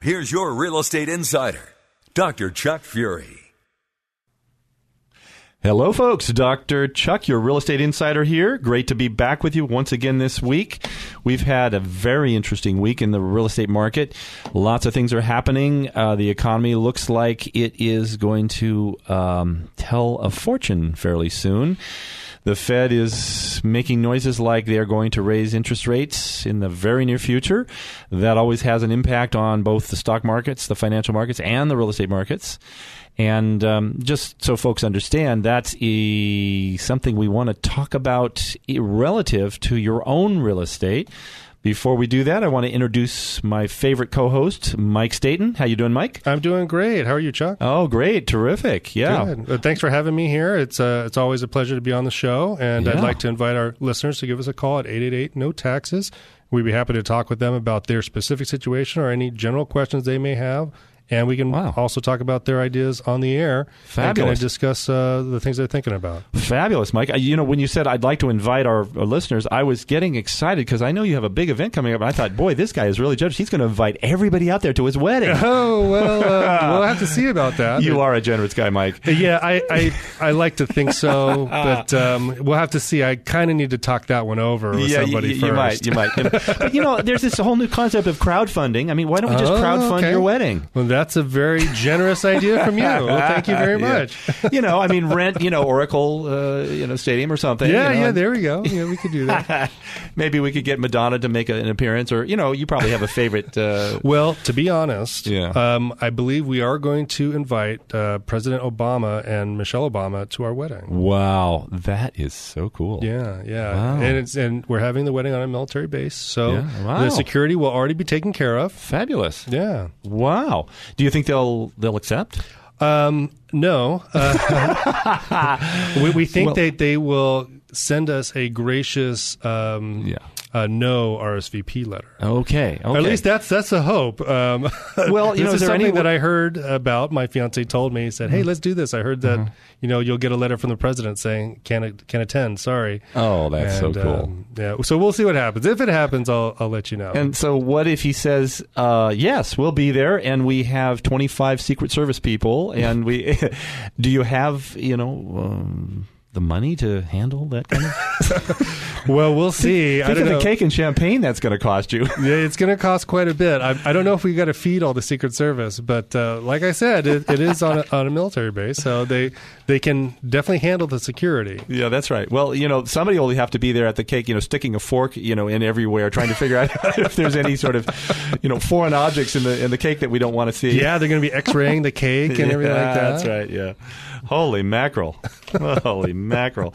here's your real estate insider, Dr. Chuck Fury. Hello, folks. Dr. Chuck, your real estate insider here. Great to be back with you once again this week. We've had a very interesting week in the real estate market. Lots of things are happening. Uh, the economy looks like it is going to um, tell a fortune fairly soon. The Fed is making noises like they are going to raise interest rates in the very near future. That always has an impact on both the stock markets, the financial markets, and the real estate markets. And um, just so folks understand, that's a, something we want to talk about relative to your own real estate. Before we do that, I want to introduce my favorite co-host, Mike Staten. How you doing, Mike? I'm doing great. How are you, Chuck? Oh, great, terrific. Yeah. Uh, thanks for having me here. It's uh, it's always a pleasure to be on the show, and yeah. I'd like to invite our listeners to give us a call at 888 no taxes. We'd be happy to talk with them about their specific situation or any general questions they may have and we can wow. also talk about their ideas on the air. Fabulous. And discuss uh, the things they're thinking about. Fabulous, Mike. You know, when you said I'd like to invite our, our listeners, I was getting excited because I know you have a big event coming up. And I thought, boy, this guy is really generous. He's going to invite everybody out there to his wedding. Oh well, uh, we'll have to see about that. You are a generous guy, Mike. Yeah, I I, I like to think so, but um, we'll have to see. I kind of need to talk that one over with yeah, somebody you, first. You might, you might. but you know, there's this whole new concept of crowdfunding. I mean, why don't we just oh, crowdfund okay. your wedding? Well, that's a very generous idea from you. Well, thank you very much. Yeah. you know, I mean, rent, you know, Oracle, uh, you know, Stadium or something. Yeah, you know, yeah. There we go. Yeah, we could do that. Maybe we could get Madonna to make an appearance, or you know, you probably have a favorite. Uh, well, to be honest, yeah. Um, I believe we are going to invite uh, President Obama and Michelle Obama to our wedding. Wow, that is so cool. Yeah, yeah. Wow. And it's and we're having the wedding on a military base, so yeah. wow. the security will already be taken care of. Fabulous. Yeah. Wow. Do you think they'll they'll accept? Um, no. Uh, we, we, think well, that they will send us a gracious um, yeah uh, no RSVP letter. Okay, okay. At least that's that's a hope. Um, well, you know, is, is something any... that I heard about. My fiance told me. He said, "Hey, mm-hmm. let's do this." I heard that mm-hmm. you know you'll get a letter from the president saying can't can attend. Sorry. Oh, that's and, so cool. Um, yeah. So we'll see what happens. If it happens, I'll I'll let you know. And so, what if he says, uh, "Yes, we'll be there," and we have twenty five Secret Service people, and we do you have you know? Um, the money to handle that kind of? well, we'll see. Think, think of know. the cake and champagne that's going to cost you. yeah, it's going to cost quite a bit. I, I don't know if we got to feed all the Secret Service, but uh, like I said, it, it is on a, on a military base, so they they can definitely handle the security. Yeah, that's right. Well, you know, somebody will have to be there at the cake, you know, sticking a fork, you know, in everywhere, trying to figure out if there's any sort of, you know, foreign objects in the in the cake that we don't want to see. Yeah, they're going to be X-raying the cake and everything like that. That's right. Yeah. Holy mackerel. Holy mackerel.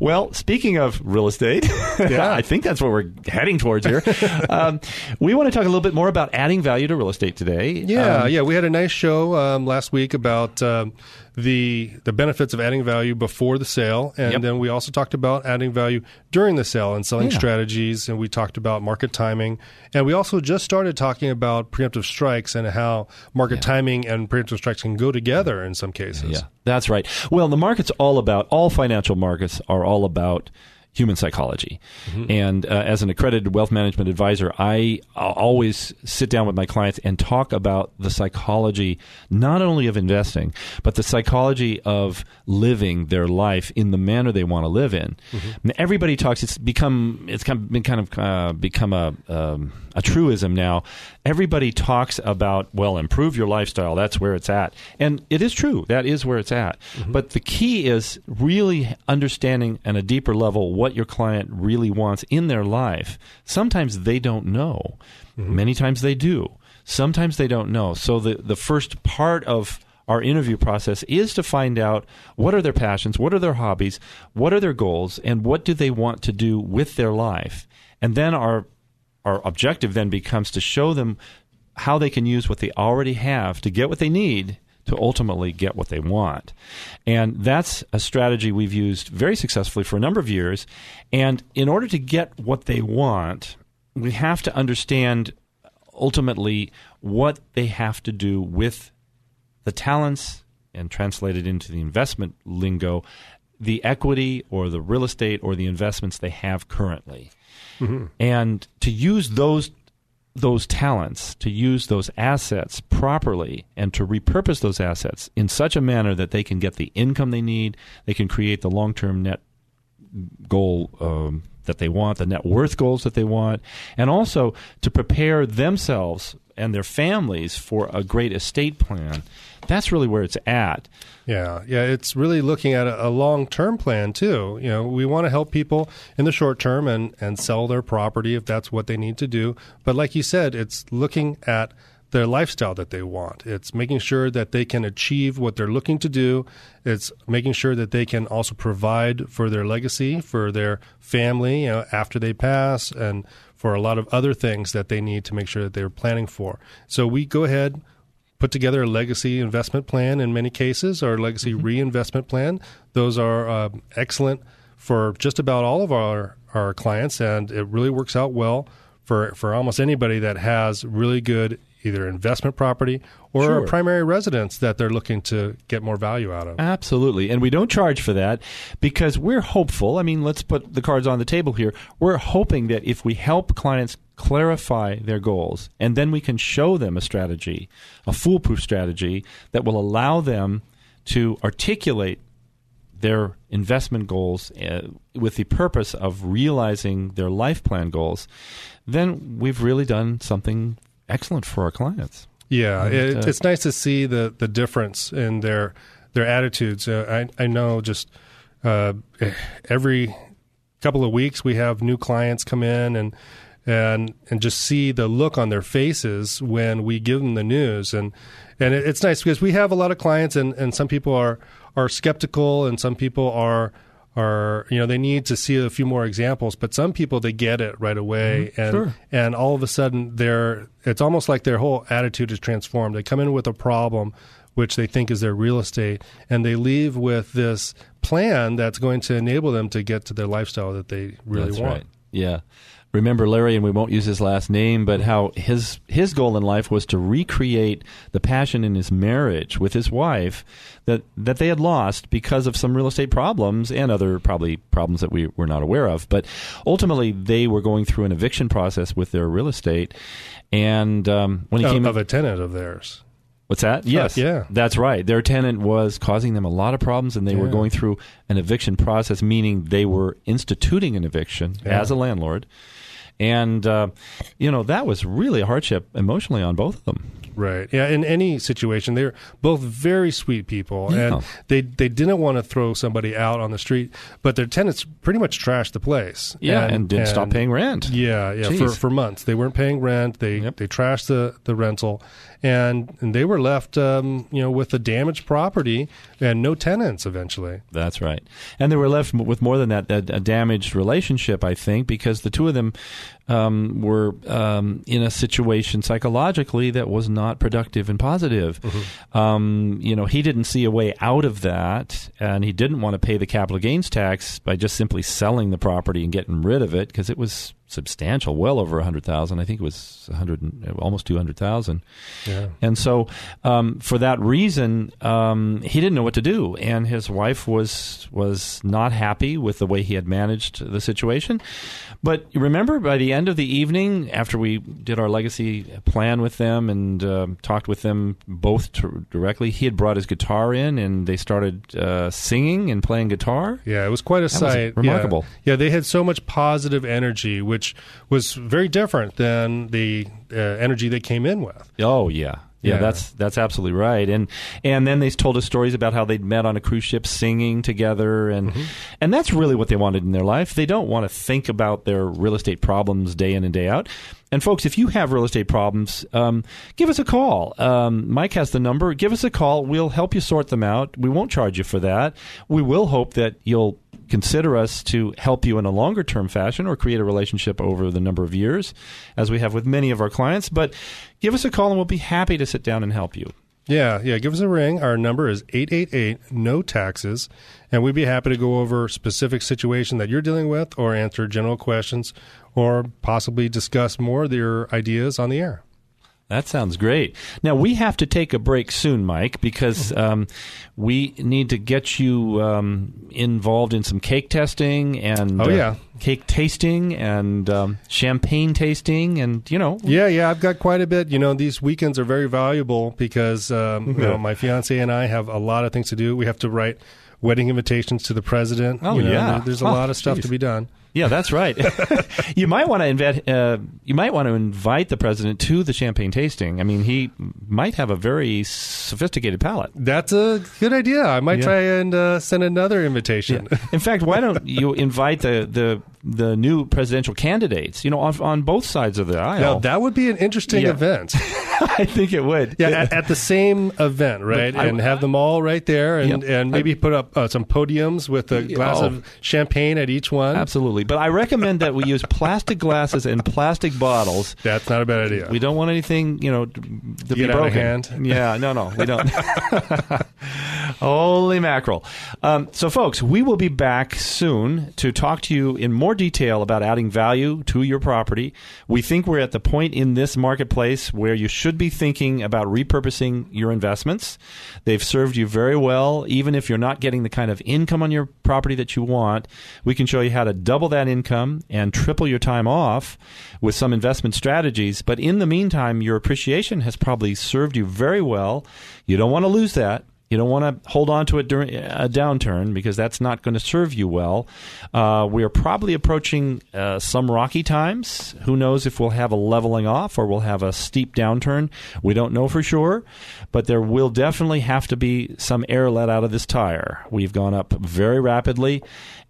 Well, speaking of real estate, yeah. I think that's what we're heading towards here. Um, we want to talk a little bit more about adding value to real estate today. Yeah, um, yeah. We had a nice show um, last week about um, the the benefits of adding value before the sale, and yep. then we also talked about adding value during the sale and selling yeah. strategies, and we talked about market timing, and we also just started talking about preemptive strikes and how market yeah. timing and preemptive strikes can go together in some cases. Yeah, that's right. Well, the market's all about all financial markets are all about human psychology. Mm-hmm. And uh, as an accredited wealth management advisor, I always sit down with my clients and talk about the psychology not only of investing, but the psychology of living their life in the manner they want to live in. Mm-hmm. Everybody talks. It's become it's kind of been kind of uh, become a um, a truism now. Everybody talks about well, improve your lifestyle. That's where it's at, and it is true. That is where it's at. Mm-hmm. But the key is really understanding on a deeper level what your client really wants in their life. Sometimes they don't know. Mm-hmm. Many times they do. Sometimes they don't know. So the the first part of our interview process is to find out what are their passions, what are their hobbies, what are their goals, and what do they want to do with their life. And then our our objective then becomes to show them how they can use what they already have to get what they need to ultimately get what they want. And that's a strategy we've used very successfully for a number of years. And in order to get what they want, we have to understand ultimately what they have to do with the talents and translate it into the investment lingo, the equity or the real estate or the investments they have currently. Mm-hmm. And to use those those talents, to use those assets properly, and to repurpose those assets in such a manner that they can get the income they need, they can create the long term net goal um, that they want, the net worth goals that they want, and also to prepare themselves and their families for a great estate plan. That's really where it's at. Yeah, yeah, it's really looking at a, a long term plan too. You know, we want to help people in the short term and and sell their property if that's what they need to do. But like you said, it's looking at their lifestyle that they want. It's making sure that they can achieve what they're looking to do. It's making sure that they can also provide for their legacy, for their family, you know, after they pass, and for a lot of other things that they need to make sure that they're planning for. So we go ahead, put together a legacy investment plan in many cases, or legacy mm-hmm. reinvestment plan. Those are uh, excellent for just about all of our, our clients, and it really works out well for, for almost anybody that has really good either investment property or sure. a primary residence that they're looking to get more value out of. Absolutely. And we don't charge for that because we're hopeful. I mean, let's put the cards on the table here. We're hoping that if we help clients clarify their goals and then we can show them a strategy, a foolproof strategy that will allow them to articulate their investment goals uh, with the purpose of realizing their life plan goals, then we've really done something excellent for our clients. Yeah, and, it, uh, it's nice to see the the difference in their their attitudes. Uh, I I know just uh, every couple of weeks we have new clients come in and and and just see the look on their faces when we give them the news and and it, it's nice because we have a lot of clients and and some people are are skeptical and some people are you know they need to see a few more examples but some people they get it right away mm-hmm. and sure. and all of a sudden they're it's almost like their whole attitude is transformed they come in with a problem which they think is their real estate and they leave with this plan that's going to enable them to get to their lifestyle that they really that's want right. yeah remember Larry, and we won't use his last name, but how his his goal in life was to recreate the passion in his marriage with his wife that that they had lost because of some real estate problems and other probably problems that we were not aware of. But ultimately, they were going through an eviction process with their real estate, and um, when he of, came of a tenant of theirs. What's that? Yes. Uh, yeah. That's right. Their tenant was causing them a lot of problems, and they yeah. were going through an eviction process, meaning they were instituting an eviction yeah. as a landlord and uh, you know that was really a hardship emotionally on both of them. Right. Yeah. In any situation, they're both very sweet people, yeah. and they they didn't want to throw somebody out on the street, but their tenants pretty much trashed the place. Yeah, and, and didn't and, stop paying rent. Yeah, yeah. For for months, they weren't paying rent. They yep. they trashed the the rental, and, and they were left, um, you know, with a damaged property and no tenants eventually. That's right, and they were left with more than that, a, a damaged relationship, I think, because the two of them um, were um, in a situation psychologically that was not productive and positive. Mm-hmm. Um, you know, he didn't see a way out of that, and he didn't want to pay the capital gains tax by just simply selling the property and getting rid of it because it was substantial, well over a hundred thousand. I think it was hundred, almost two hundred thousand. Yeah. And so, um, for that reason, um, he didn't know what to do, and his wife was was not happy with the way he had managed the situation. But you remember, by the end of the evening, after we did our legacy plan with them and uh, talked with them both t- directly, he had brought his guitar in, and they started uh, singing and playing guitar. Yeah, it was quite a was sight. remarkable. Yeah. yeah, they had so much positive energy, which was very different than the uh, energy they came in with. Oh yeah. Yeah, Yeah. that's that's absolutely right. And and then they told us stories about how they'd met on a cruise ship singing together and and that's really what they wanted in their life. They don't want to think about their real estate problems day in and day out. And folks, if you have real estate problems, um, give us a call. Um, Mike has the number. Give us a call. We'll help you sort them out. We won't charge you for that. We will hope that you'll consider us to help you in a longer term fashion or create a relationship over the number of years, as we have with many of our clients. But give us a call and we'll be happy to sit down and help you. Yeah, yeah. Give us a ring. Our number is 888 no taxes. And we'd be happy to go over specific situation that you're dealing with or answer general questions or possibly discuss more of your ideas on the air. That sounds great. Now we have to take a break soon, Mike, because um, we need to get you um, involved in some cake testing and Oh, yeah. cake tasting and um, champagne tasting, and you know, Yeah, yeah, I've got quite a bit. You know, these weekends are very valuable because um, you know my fiance and I have a lot of things to do. We have to write wedding invitations to the president. Oh, you know, yeah. there's a Oh, lot of stuff geez. to be done. Yeah, that's right. you might want to invite. Uh, you might want to invite the president to the champagne tasting. I mean, he might have a very sophisticated palate. That's a good idea. I might Yeah. try and uh, send another invitation. In fact, why don't you invite the the the new presidential candidates? You know, on, on both sides of the aisle. Now that would be an interesting Yeah. event. I think it would. Yeah, at, at the same event, right? I- and have them all right there, and, Yep. and maybe put up uh, some podiums with a glass Oh. of champagne at each one. Absolutely. But I recommend that we use plastic glasses and plastic bottles. That's not a bad idea. We don't want anything, you know, to, to be Get out of hand. Yeah, no, no, we don't. Holy mackerel. Um, so, folks, we will be back soon to talk to you in more detail about adding value to your property. We think we're at the point in this marketplace where you should be thinking about repurposing your investments. They've served you very well, even if you're not getting the kind of income on your property that you want. We can show you how to double that income and triple your time off with some investment strategies. But in the meantime, your appreciation has probably served you very well. You don't want to lose that. You don't want to hold on to it during a downturn because that's not going to serve you well. Uh, we are probably approaching uh, some rocky times. Who knows if we'll have a leveling off or we'll have a steep downturn? We don't know for sure, but there will definitely have to be some air let out of this tire. We've gone up very rapidly,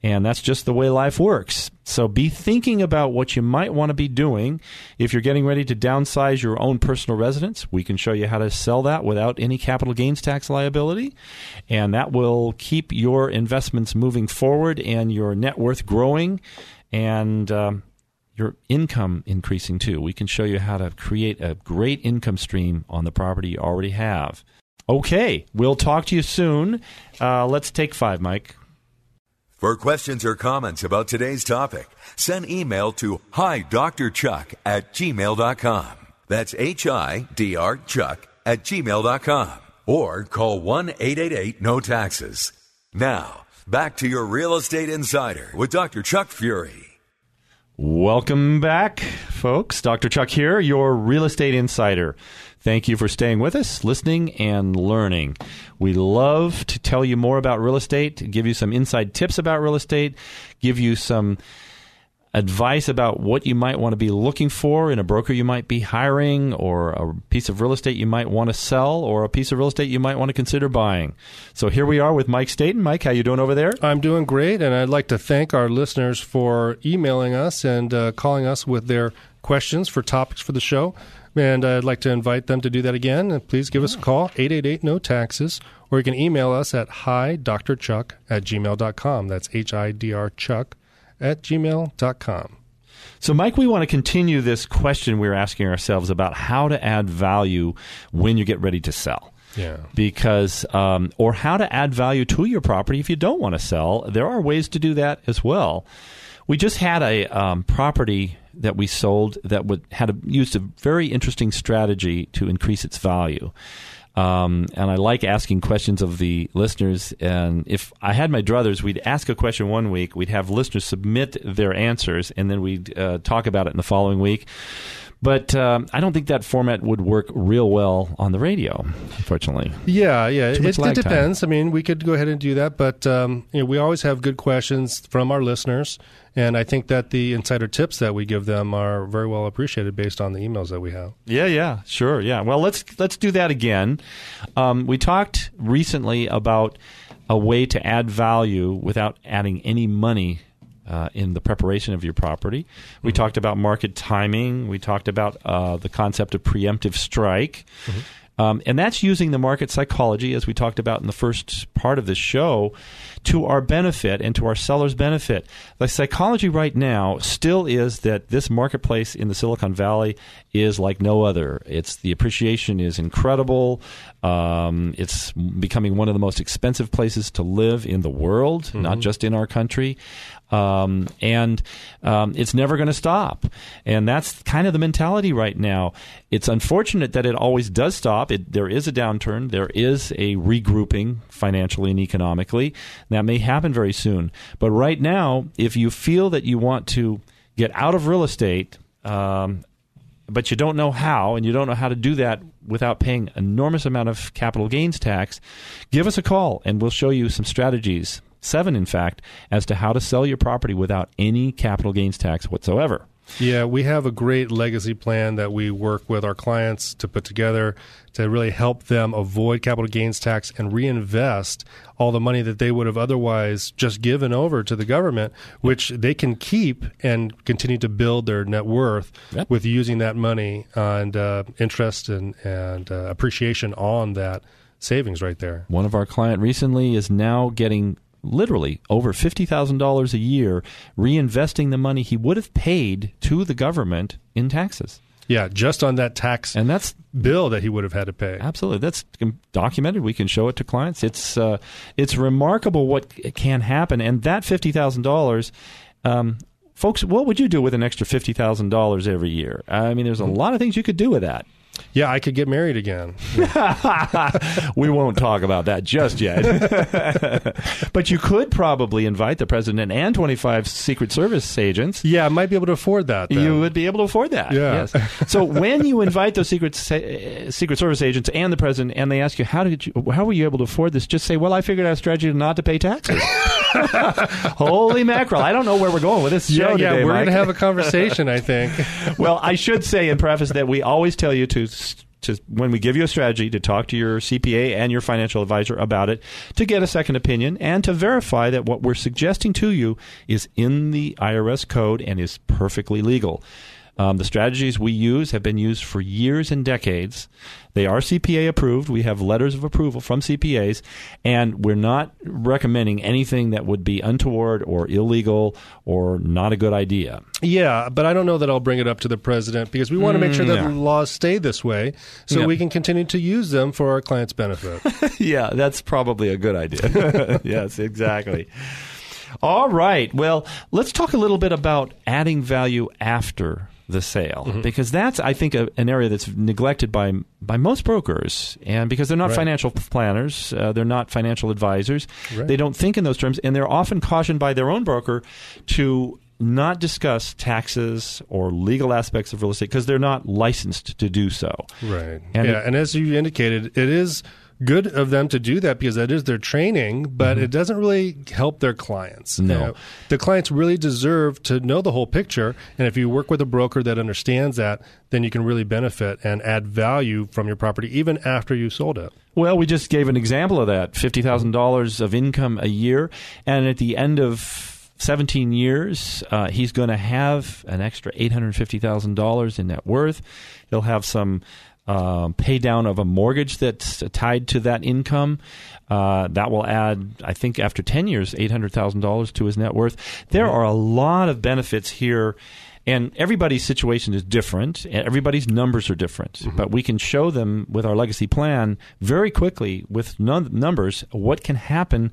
and that's just the way life works. So be thinking about what you might want to be doing. If you're getting ready to downsize your own personal residence, we can show you how to sell that without any capital gains tax liability. And that will keep your investments moving forward and your net worth growing and um, your income increasing too. We can show you how to create a great income stream on the property you already have. Okay, we'll talk to you soon. Uh, let's take five, Mike. For questions or comments about today's topic, send email to hi Dr. Chuck at gmail.com. That's H I D R Chuck at gmail.com. Or call 1 888 No Taxes. Now, back to your Real Estate Insider with Dr. Chuck Fury. Welcome back, folks. Dr. Chuck here, your real estate insider. Thank you for staying with us, listening, and learning. We love to tell you more about real estate, give you some inside tips about real estate, give you some advice about what you might want to be looking for in a broker you might be hiring or a piece of real estate you might want to sell or a piece of real estate you might want to consider buying. So here we are with Mike Staten. Mike, how you doing over there? I'm doing great, and I'd like to thank our listeners for emailing us and uh, calling us with their questions for topics for the show. And I'd like to invite them to do that again. And please give us a call, 888 No Taxes, or you can email us at hi Dr. Chuck at gmail.com. That's H I D R Chuck at gmail.com. So, Mike, we want to continue this question we we're asking ourselves about how to add value when you get ready to sell. Yeah. Because, um, or how to add value to your property if you don't want to sell. There are ways to do that as well. We just had a um, property that we sold that would had a, used a very interesting strategy to increase its value. Um, and I like asking questions of the listeners. And if I had my druthers, we'd ask a question one week, we'd have listeners submit their answers, and then we'd uh, talk about it in the following week. But um, I don't think that format would work real well on the radio, unfortunately. Yeah, yeah. It, it depends. I mean, we could go ahead and do that, but um, you know, we always have good questions from our listeners, and I think that the insider tips that we give them are very well appreciated based on the emails that we have. Yeah, yeah, sure, yeah. Well, let's let's do that again. Um, we talked recently about a way to add value without adding any money uh, in the preparation of your property. We talked about market timing. We talked about uh, the concept of preemptive strike. Um, and that's using the market psychology, as we talked about in the first part of this show, to our benefit and to our sellers' benefit. The psychology right now still is that this marketplace in the Silicon Valley is like no other. It's the appreciation is incredible. Um, it's becoming one of the most expensive places to live in the world, not just in our country. Um, and um, it's never going to stop. And that's kind of the mentality right now. It's unfortunate that it always does stop. It, there is a downturn. There is a regrouping financially and economically. That may happen very soon. But right now, if you feel that you want to get out of real estate, um, but you don't know how, and you don't know how to do that without paying enormous amount of capital gains tax, give us a call and we'll show you some strategies, seven in fact, as to how to sell your property without any capital gains tax whatsoever. Yeah, we have a great legacy plan that we work with our clients to put together to really help them avoid capital gains tax and reinvest all the money that they would have otherwise just given over to the government, which they can keep and continue to build their net worth Yep. with using that money and uh, interest and, and uh, appreciation on that savings right there. One of our client recently is now getting literally over $50,000 a year reinvesting the money he would have paid to the government in taxes. Yeah, just on that tax And that's bill that he would have had to pay. Absolutely, that's documented. We can show it to clients. It's uh, it's remarkable what can happen, and that fifty thousand dollars. Um, folks, what would you do with an extra fifty thousand dollars every year? I mean, there's a lot of things you could do with that. Yeah, I could get married again. we won't talk about that just yet. but you could probably invite the president and 25 Secret Service agents. Yeah, I might be able to afford that. then. You would be able to afford that. Yeah. Yes. So when you invite those secret Sa- uh, Secret Service agents and the president, and they ask you how did you, how were you able to afford this? Just say, well, I figured out a strategy not to pay taxes. Holy mackerel! I don't know where we're going with this Yeah, show yeah, today, we're going to have a conversation, I think. well, I should say in preface that we always tell you to to when we give you a strategy to talk to your CPA and your financial advisor about it to get a second opinion and to verify that what we're suggesting to you is in the IRS code and is perfectly legal. Um, the strategies we use have been used for years and decades. They are CPA approved. We have letters of approval from CPAs, and we're not recommending anything that would be untoward or illegal or not a good idea. Yeah, but I don't know that I'll bring it up to the president because we want to make sure that yeah. the laws stay this way so Yeah. we can continue to use them for our clients' benefit. yeah, that's probably a good idea. yes, exactly. All right. Well, let's talk a little bit about adding value after the sale because that's I think a, an area that's neglected by by most brokers and because they're not Right. financial planners, uh, they're not financial advisors. Right. They don't think in those terms and they're often cautioned by their own broker to not discuss taxes or legal aspects of real estate because they're not licensed to do so. right. And yeah, it- and as you indicated, it is good of them to do that because that is their training, but it doesn't really help their clients. Mm-hmm. No. Uh, the clients really deserve to know the whole picture, and if you work with a broker that understands that, then you can really benefit and add value from your property even after you sold it. Well, we just gave an example of that $50,000 of income a year. And at the end of 17 years, uh, he's going to have an extra $850,000 in net worth. He'll have some um, pay down of a mortgage that's tied to that income. Uh, that will add, I think, after 10 years, $800,000 to his net worth. There are a lot of benefits here. And everybody's situation is different. and Everybody's numbers are different. But we can show them with our legacy plan very quickly with num- numbers what can happen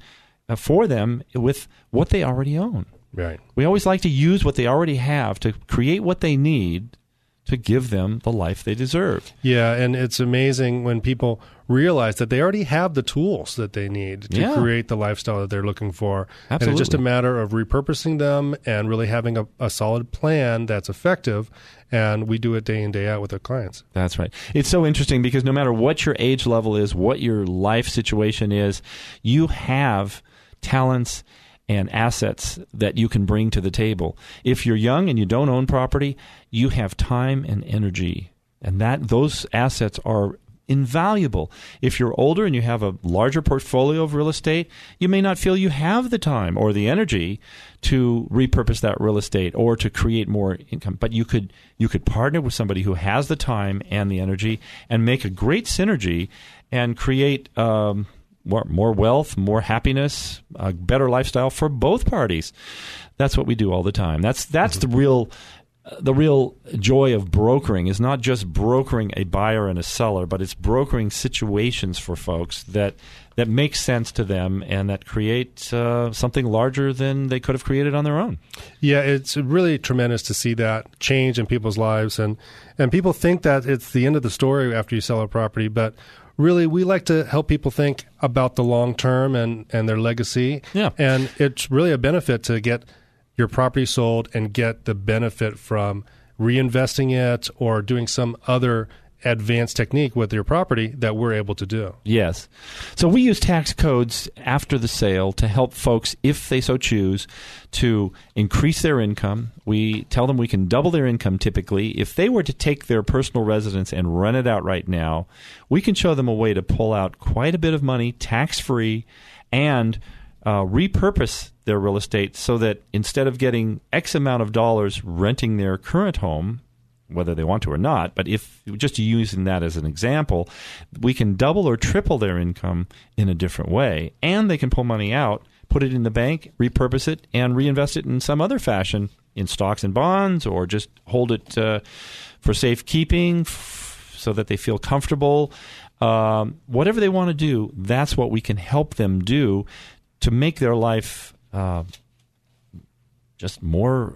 uh, for them with what they already own. Right. We always like to use what they already have to create what they need to give them the life they deserve. Yeah, and it's amazing when people realize that they already have the tools that they need to Yeah. create the lifestyle that they're looking for. And it's just a matter of repurposing them and really having a, a solid plan that's effective. And we do it day in, day out with our clients. That's right. It's so interesting because no matter what your age level is, what your life situation is, you have talents and assets that you can bring to the table. If you're young and you don't own property, you have time and energy. And that those assets are invaluable. If you're older and you have a larger portfolio of real estate, you may not feel you have the time or the energy to repurpose that real estate or to create more income. But you could you could partner with somebody who has the time and the energy and make a great synergy and create um, more, more wealth, more happiness, a better lifestyle for both parties. That's what we do all the time. That's that's the real the real joy of brokering is not just brokering a buyer and a seller, but it's brokering situations for folks that that make sense to them and that create uh, something larger than they could have created on their own. Yeah, it's really tremendous to see that change in people's lives, and and people think that it's the end of the story after you sell a property, but really we like to help people think about the long term and and their legacy. Yeah. and it's really a benefit to get your property sold and get the benefit from reinvesting it or doing some other advanced technique with your property that we're able to do. Yes. So we use tax codes after the sale to help folks, if they so choose, to increase their income. We tell them we can double their income typically. If they were to take their personal residence and rent it out right now, we can show them a way to pull out quite a bit of money tax free and uh, repurpose their real estate so that instead of getting X amount of dollars renting their current home, whether they want to or not, but if just using that as an example, we can double or triple their income in a different way, and they can pull money out, put it in the bank, repurpose it, and reinvest it in some other fashion in stocks and bonds, or just hold it uh, for safekeeping f- so that they feel comfortable. Um, whatever they want to do, that's what we can help them do to make their life uh, just more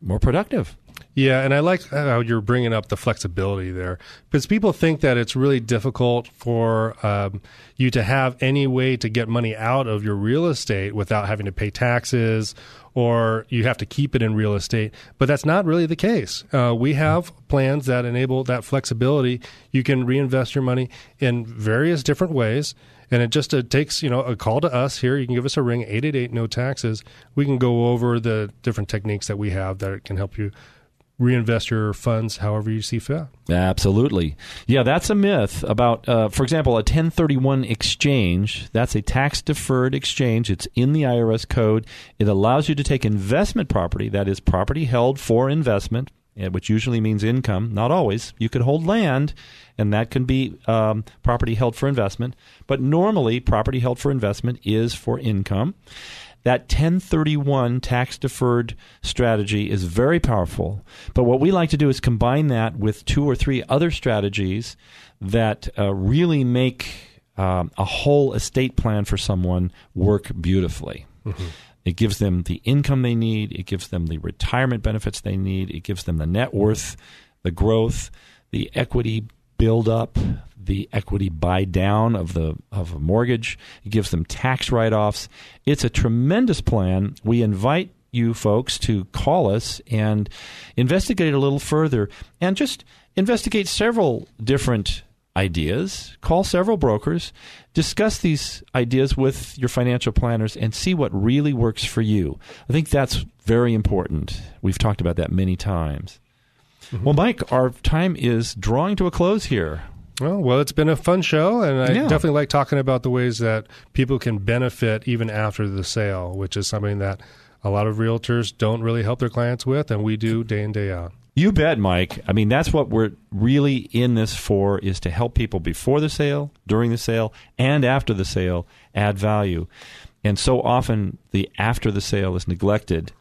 more productive. Yeah, and I like how you're bringing up the flexibility there because people think that it's really difficult for um, you to have any way to get money out of your real estate without having to pay taxes or you have to keep it in real estate. But that's not really the case. Uh, we have plans that enable that flexibility. You can reinvest your money in various different ways. And it just takes, you know, a call to us here. You can give us a ring, 888 no taxes. We can go over the different techniques that we have that can help you reinvest your funds however you see fit. Absolutely. Yeah, that's a myth about, uh, for example, a 1031 exchange. That's a tax deferred exchange. It's in the IRS code. It allows you to take investment property, that is, property held for investment, eh, which usually means income. Not always. You could hold land, and that can be um, property held for investment. But normally, property held for investment is for income. That 1031 tax deferred strategy is very powerful. But what we like to do is combine that with two or three other strategies that uh, really make um, a whole estate plan for someone work beautifully. It gives them the income they need, it gives them the retirement benefits they need, it gives them the net worth, the growth, the equity build up, the equity buy down of the of a mortgage. It gives them tax write offs. It's a tremendous plan. We invite you folks to call us and investigate a little further and just investigate several different ideas, call several brokers, discuss these ideas with your financial planners and see what really works for you. I think that's very important. We've talked about that many times. Mm-hmm. Well, Mike, our time is drawing to a close here. Well, well, it's been a fun show, and I Yeah. definitely like talking about the ways that people can benefit even after the sale, which is something that a lot of realtors don't really help their clients with, and we do day in day out. You bet, Mike. I mean, that's what we're really in this for is to help people before the sale, during the sale, and after the sale add value. And so often the after the sale is neglected.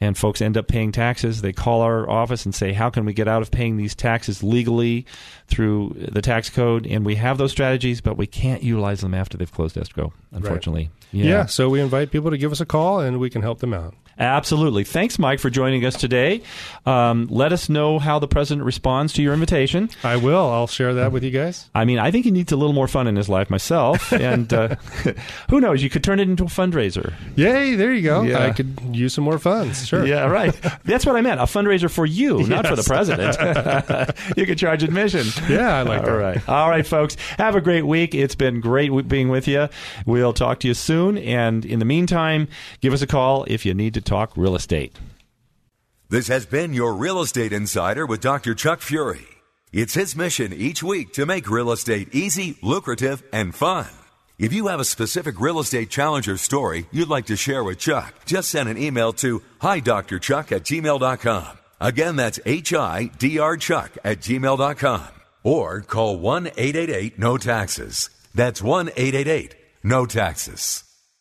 And folks end up paying taxes. They call our office and say, How can we get out of paying these taxes legally through the tax code? And we have those strategies, but we can't utilize them after they've closed escrow, unfortunately. Right. Yeah. yeah, so we invite people to give us a call and we can help them out. Absolutely. Thanks, Mike, for joining us today. Um, let us know how the president responds to your invitation. I will. I'll share that with you guys. I mean, I think he needs a little more fun in his life myself. and uh, who knows? You could turn it into a fundraiser. Yay, there you go. Yeah. I could use some more funds. Sure. Yeah, right. That's what I meant. A fundraiser for you, yes. not for the president. you could charge admission. Yeah, I like All that. All right. All right, folks. Have a great week. It's been great being with you. We'll talk to you soon. And in the meantime, give us a call if you need to talk real estate. This has been your Real Estate Insider with Dr. Chuck Fury. It's his mission each week to make real estate easy, lucrative, and fun. If you have a specific real estate challenge or story you'd like to share with Chuck, just send an email to hi Dr. Chuck at gmail.com. Again, that's H-I-D-R Chuck at gmail.com. Or call 1-888-NO-TAXES. That's 1-888-NO-TAXES.